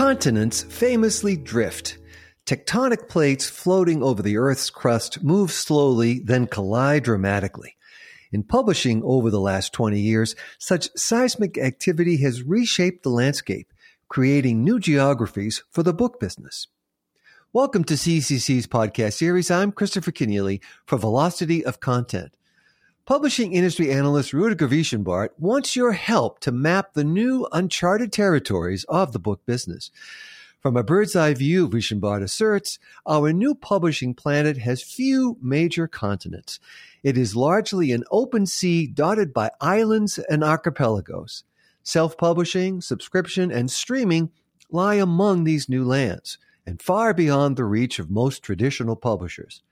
Continents famously drift. Tectonic plates floating over the Earth's crust move slowly, then collide dramatically. In publishing over the last 20 years, such seismic activity has reshaped the landscape, creating new geographies for the book business. Welcome to CCC's podcast series. I'm Christopher Kenneally for Velocity of Content. Publishing industry analyst Rudiger Wischenbart wants your help to map the new uncharted territories of the book business. From a bird's eye view, Wischenbart asserts, our new publishing planet has few major continents. It is largely an open sea dotted by islands and archipelagos. Self publishing, subscription, and streaming lie among these new lands and far beyond the reach of most traditional publishers.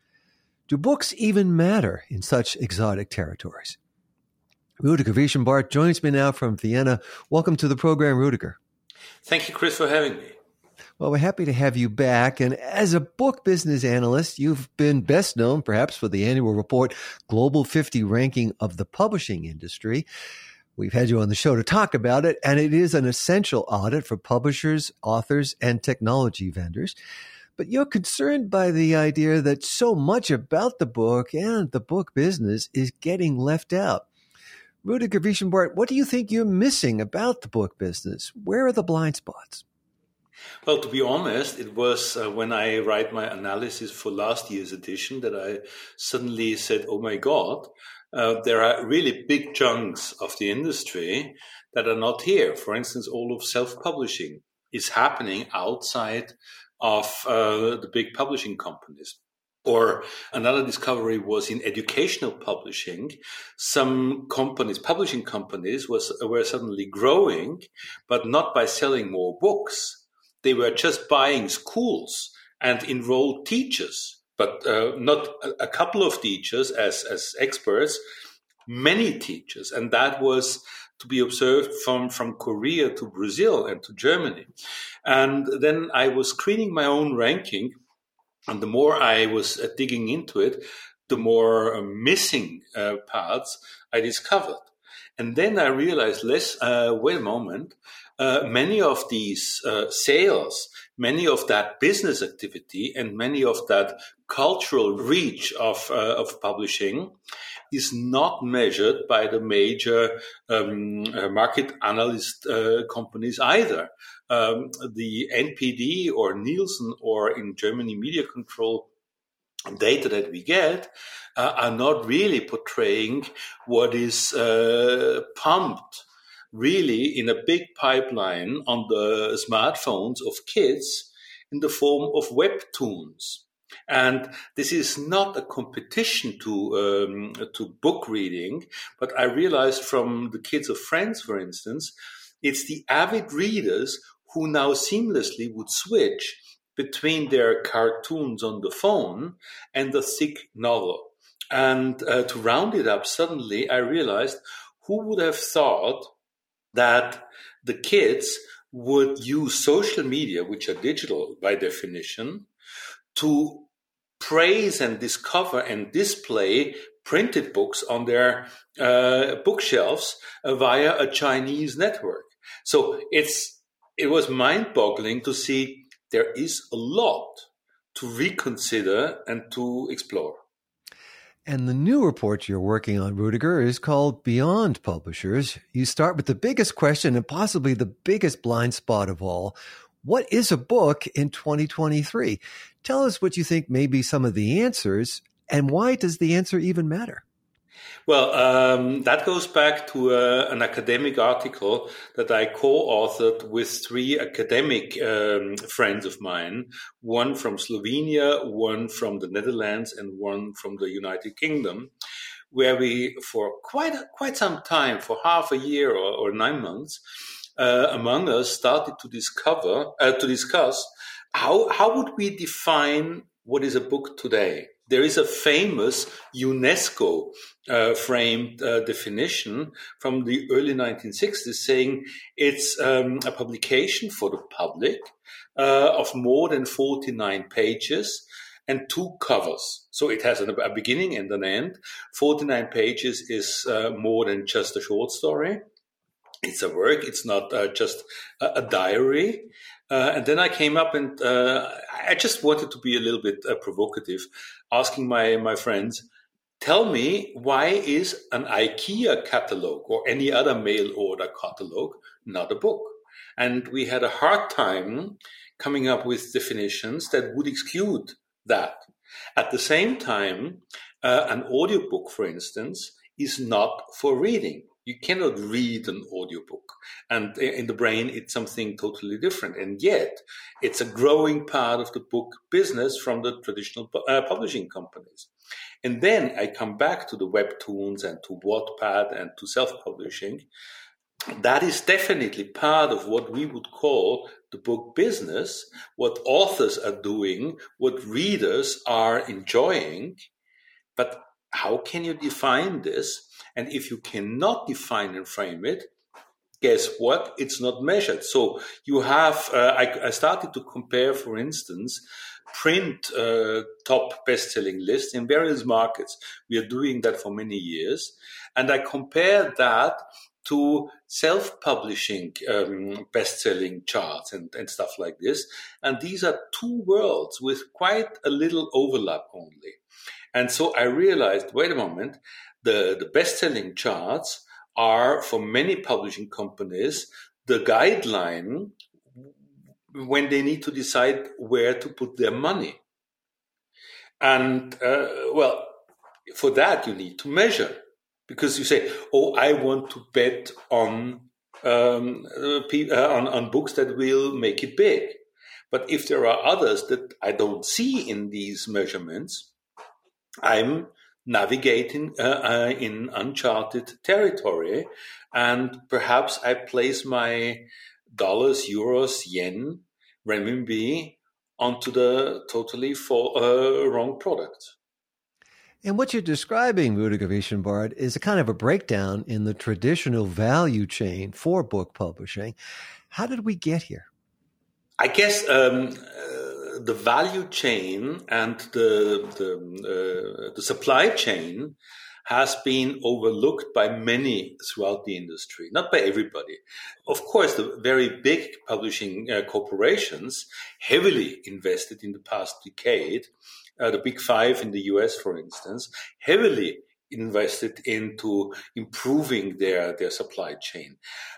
Do books even matter in such exotic territories? Rudiger Wischenbart joins me now from Vienna. Welcome to the program, Rudiger. Thank you, Chris, for having me. Well, we're happy to have you back. And as a book business analyst, you've been best known perhaps for the annual report Global 50 ranking of the publishing industry. We've had you on the show to talk about it, and it is an essential audit for publishers, authors, and technology vendors but you're concerned by the idea that so much about the book and the book business is getting left out. Rudiger Wischenbart, what do you think you're missing about the book business? Where are the blind spots? Well, to be honest, it was uh, when I write my analysis for last year's edition that I suddenly said, oh my God, uh, there are really big chunks of the industry that are not here. For instance, all of self publishing is happening outside of uh, the big publishing companies. Or another discovery was in educational publishing. Some companies, publishing companies, was were suddenly growing, but not by selling more books. They were just buying schools and enrolled teachers, but uh, not a, a couple of teachers as as experts, many teachers, and that was to be observed from, from Korea to Brazil and to Germany. And then I was screening my own ranking. And the more I was uh, digging into it, the more uh, missing uh, parts I discovered. And then I realized, let's uh, wait a moment. Uh, many of these uh, sales, many of that business activity, and many of that cultural reach of of publishing is not measured by the major um, uh, market analyst uh, companies either. Um, the NPD or Nielsen or in Germany Media Control data that we get uh, are not really portraying what is uh, pumped really in a big pipeline on the smartphones of kids in the form of webtoons. And this is not a competition to um, to book reading, but I realized from the kids of friends, for instance, it's the avid readers who now seamlessly would switch between their cartoons on the phone and the thick novel. And uh, to round it up, suddenly I realized who would have thought that the kids would use social media, which are digital by definition, to praise and discover and display printed books on their uh, bookshelves via a Chinese network. So it's it was mind-boggling to see there is a lot to reconsider and to explore. And the new report you're working on, Rudiger, is called Beyond Publishers. You start with the biggest question and possibly the biggest blind spot of all. What is a book in 2023? Tell us what you think may be some of the answers and why does the answer even matter? Well, um, that goes back to uh, an academic article that I co-authored with three academic um, friends of mine, one from Slovenia, one from the Netherlands, and one from the United Kingdom, where we, for quite quite some time, for half a year or, or nine months, uh, among us started to discover uh, to discuss how how would we define what is a book today. There is a famous UNESCO uh, framed uh, definition from the early 1960s saying it's um, a publication for the public uh, of more than 49 pages and two covers. So it has a beginning and an end. 49 pages is uh, more than just a short story It's a work. It's not uh, just a, a diary. Uh, and then I came up and uh, I just wanted to be a little bit uh, provocative, asking my, my friends, tell me why is an IKEA catalog or any other mail order catalog not a book? And we had a hard time coming up with definitions that would exclude that. At the same time, uh, an audiobook, for instance, is not for reading you cannot read an audiobook and in the brain it's something totally different and yet it's a growing part of the book business from the traditional uh, publishing companies. And then i come back to the webtoons and to wattpad and to self-publishing. That is definitely part of what we would call the book business what authors are doing what readers are enjoying but how can you define this and if you cannot define and frame it, guess what? It's not measured. So you have, uh, I, I, started to compare, for instance, print uh, top best-selling lists in various markets. We are doing that for many years. And I compare that to self-publishing um, best-selling charts and, and stuff like this. And these are two worlds with quite a little overlap only. And so I realized, wait a moment, the, the best selling charts are for many publishing companies the guideline when they need to decide where to put their money. And uh, well, for that you need to measure because you say, "Oh, I want to bet on um, uh, on, on books that will make it big." But if there are others that I don't see in these measurements, I'm navigating uh, uh, in uncharted territory. And perhaps I place my dollars, euros, yen, renminbi onto the totally for, uh, wrong product. And what you're describing, Rudiger Wischenbart, is a kind of a breakdown in the traditional value chain for book publishing. How did we get here? I guess um, the value chain and the the, uh, the supply chain has been overlooked by many throughout the industry, not by everybody. Of course, the very big publishing uh, corporations heavily invested in the past decade. Uh, the big five in the US, for instance, heavily invested into improving their, their supply chain.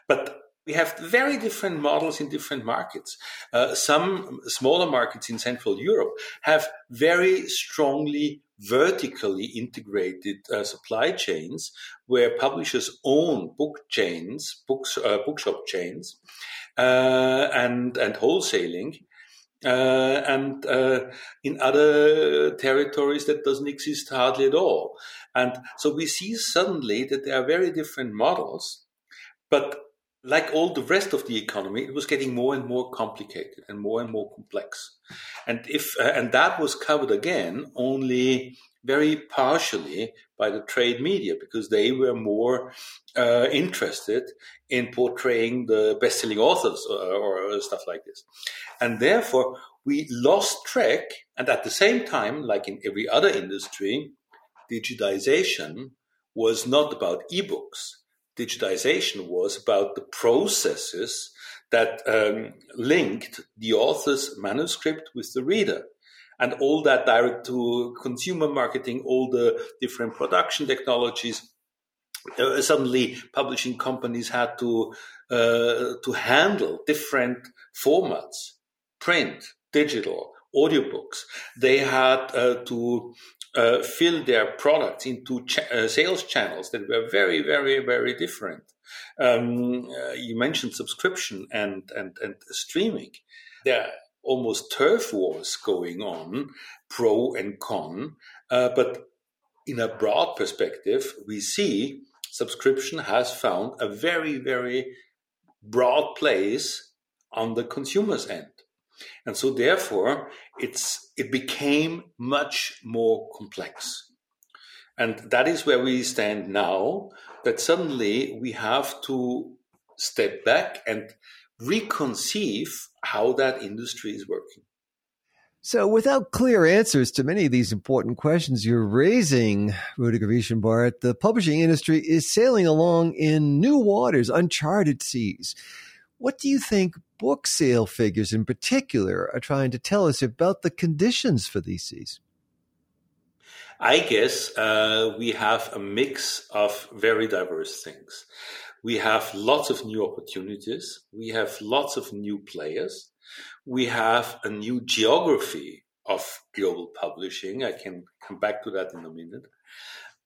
But we have very different models in different markets. Uh, some smaller markets in Central Europe have very strongly vertically integrated uh, supply chains where publishers own book chains, books, uh, bookshop chains, uh, and and wholesaling. Uh, and uh, in other territories that doesn't exist hardly at all. And so we see suddenly that there are very different models, but like all the rest of the economy, it was getting more and more complicated and more and more complex. And if uh, and that was covered again only very partially by the trade media because they were more uh, interested in portraying the best-selling authors or, or stuff like this. And therefore, we lost track. And at the same time, like in every other industry, digitization was not about ebooks digitization was about the processes that um, linked the author's manuscript with the reader. And all that direct to consumer marketing, all the different production technologies. Uh, suddenly, publishing companies had to uh, to handle different formats: print, digital, audiobooks. They had uh, to uh, fill their products into ch- uh, sales channels that were very, very, very different. Um, uh, you mentioned subscription and, and, and streaming. There are almost turf wars going on, pro and con. Uh, but in a broad perspective, we see subscription has found a very, very broad place on the consumer's end. And so therefore it's it became much more complex. And that is where we stand now, that suddenly we have to step back and reconceive how that industry is working. So, without clear answers to many of these important questions you're raising, Rudiger Wischenbart, the publishing industry is sailing along in new waters, uncharted seas. What do you think book sale figures in particular are trying to tell us about the conditions for these seas? I guess uh, we have a mix of very diverse things. We have lots of new opportunities. We have lots of new players we have a new geography of global publishing. I can come back to that in a minute.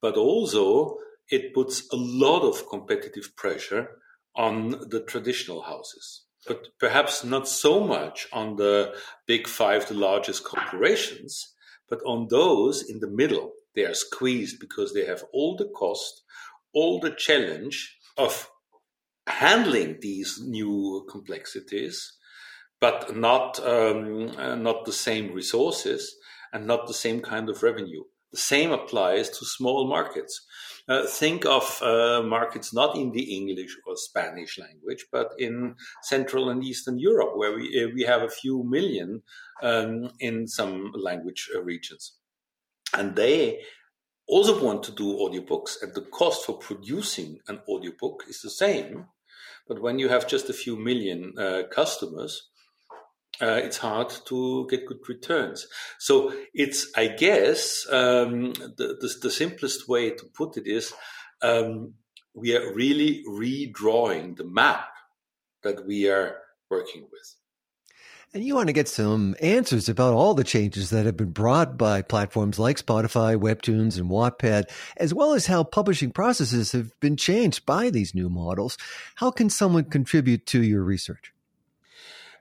But also, it puts a lot of competitive pressure on the traditional houses, but perhaps not so much on the big five, the largest corporations, but on those in the middle. They are squeezed because they have all the cost, all the challenge of handling these new complexities but not um, uh, not the same resources and not the same kind of revenue. The same applies to small markets. Uh, think of uh, markets not in the English or Spanish language, but in Central and Eastern Europe, where we uh, we have a few million um, in some language uh, regions, and they also want to do audiobooks, and the cost for producing an audiobook is the same. But when you have just a few million uh, customers, uh, it's hard to get good returns. So it's, I guess, um, the, the, the, simplest way to put it is um, we are really redrawing the map that we are working with. And you want to get some answers about all the changes that have been brought by platforms like Spotify, Webtoons, and Wattpad, as well as how publishing processes have been changed by these new models. How can someone contribute to your research?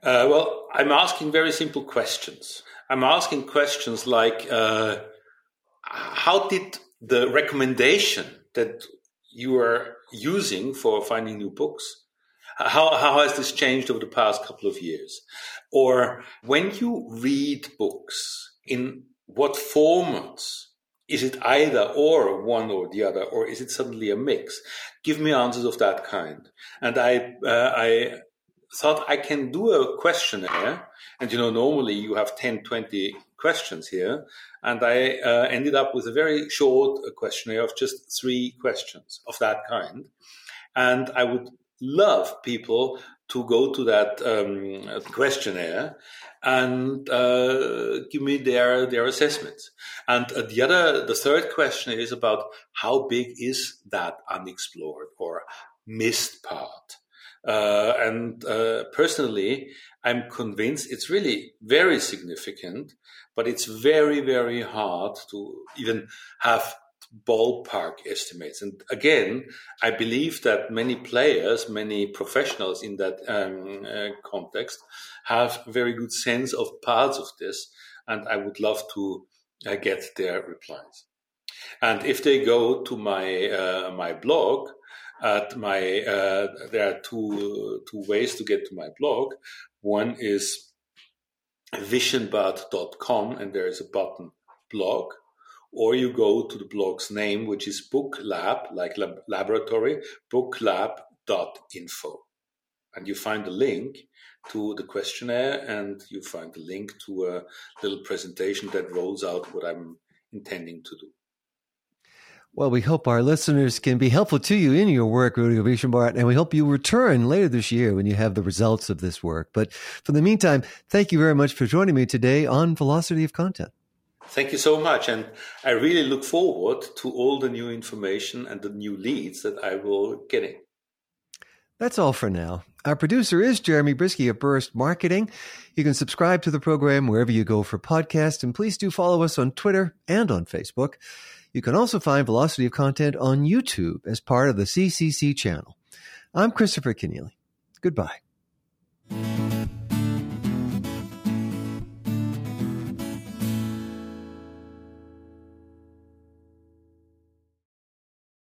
Uh, well, I'm asking very simple questions. I'm asking questions like uh, how did the recommendation that you are using for finding new books how, how has this changed over the past couple of years? Or when you read books in what formats is it either or one or the other or is it suddenly a mix? Give me answers of that kind. And i uh, i thought I can do a questionnaire. And, you know, normally you have 10, 20 questions here. And I uh, ended up with a very short questionnaire of just three questions of that kind. And I would love people to go to that um, questionnaire and uh, give me their their assessments. And uh, the other, the third question is about how big is that unexplored or missed part. Uh, and uh, personally, I'm convinced it's really very significant, but it's very, very hard to even have ballpark estimates. And again, I believe that many players, many professionals in that um, uh, context have very good sense of parts of this. And I would love to uh, get their replies. And if they go to my uh, my blog, at my uh, there are two two ways to get to my blog. One is wischenbart.com and there is a button blog or you go to the blog's name which is book lab like lab- laboratory booklab.info and you find a link to the questionnaire and you find the link to a little presentation that rolls out what i'm intending to do well, we hope our listeners can be helpful to you in your work, Rudiger Wischenbart, and we hope you return later this year when you have the results of this work. But for the meantime, thank you very much for joining me today on Velocity of Content. Thank you so much. And I really look forward to all the new information and the new leads that I will get in. That's all for now. Our producer is Jeremy Brieske of Burst Marketing. You can subscribe to the program wherever you go for podcasts, and please do follow us on Twitter and on Facebook. You can also find Velocity of Content on YouTube as part of the CCC channel. I'm Christopher Kenneally. Goodbye.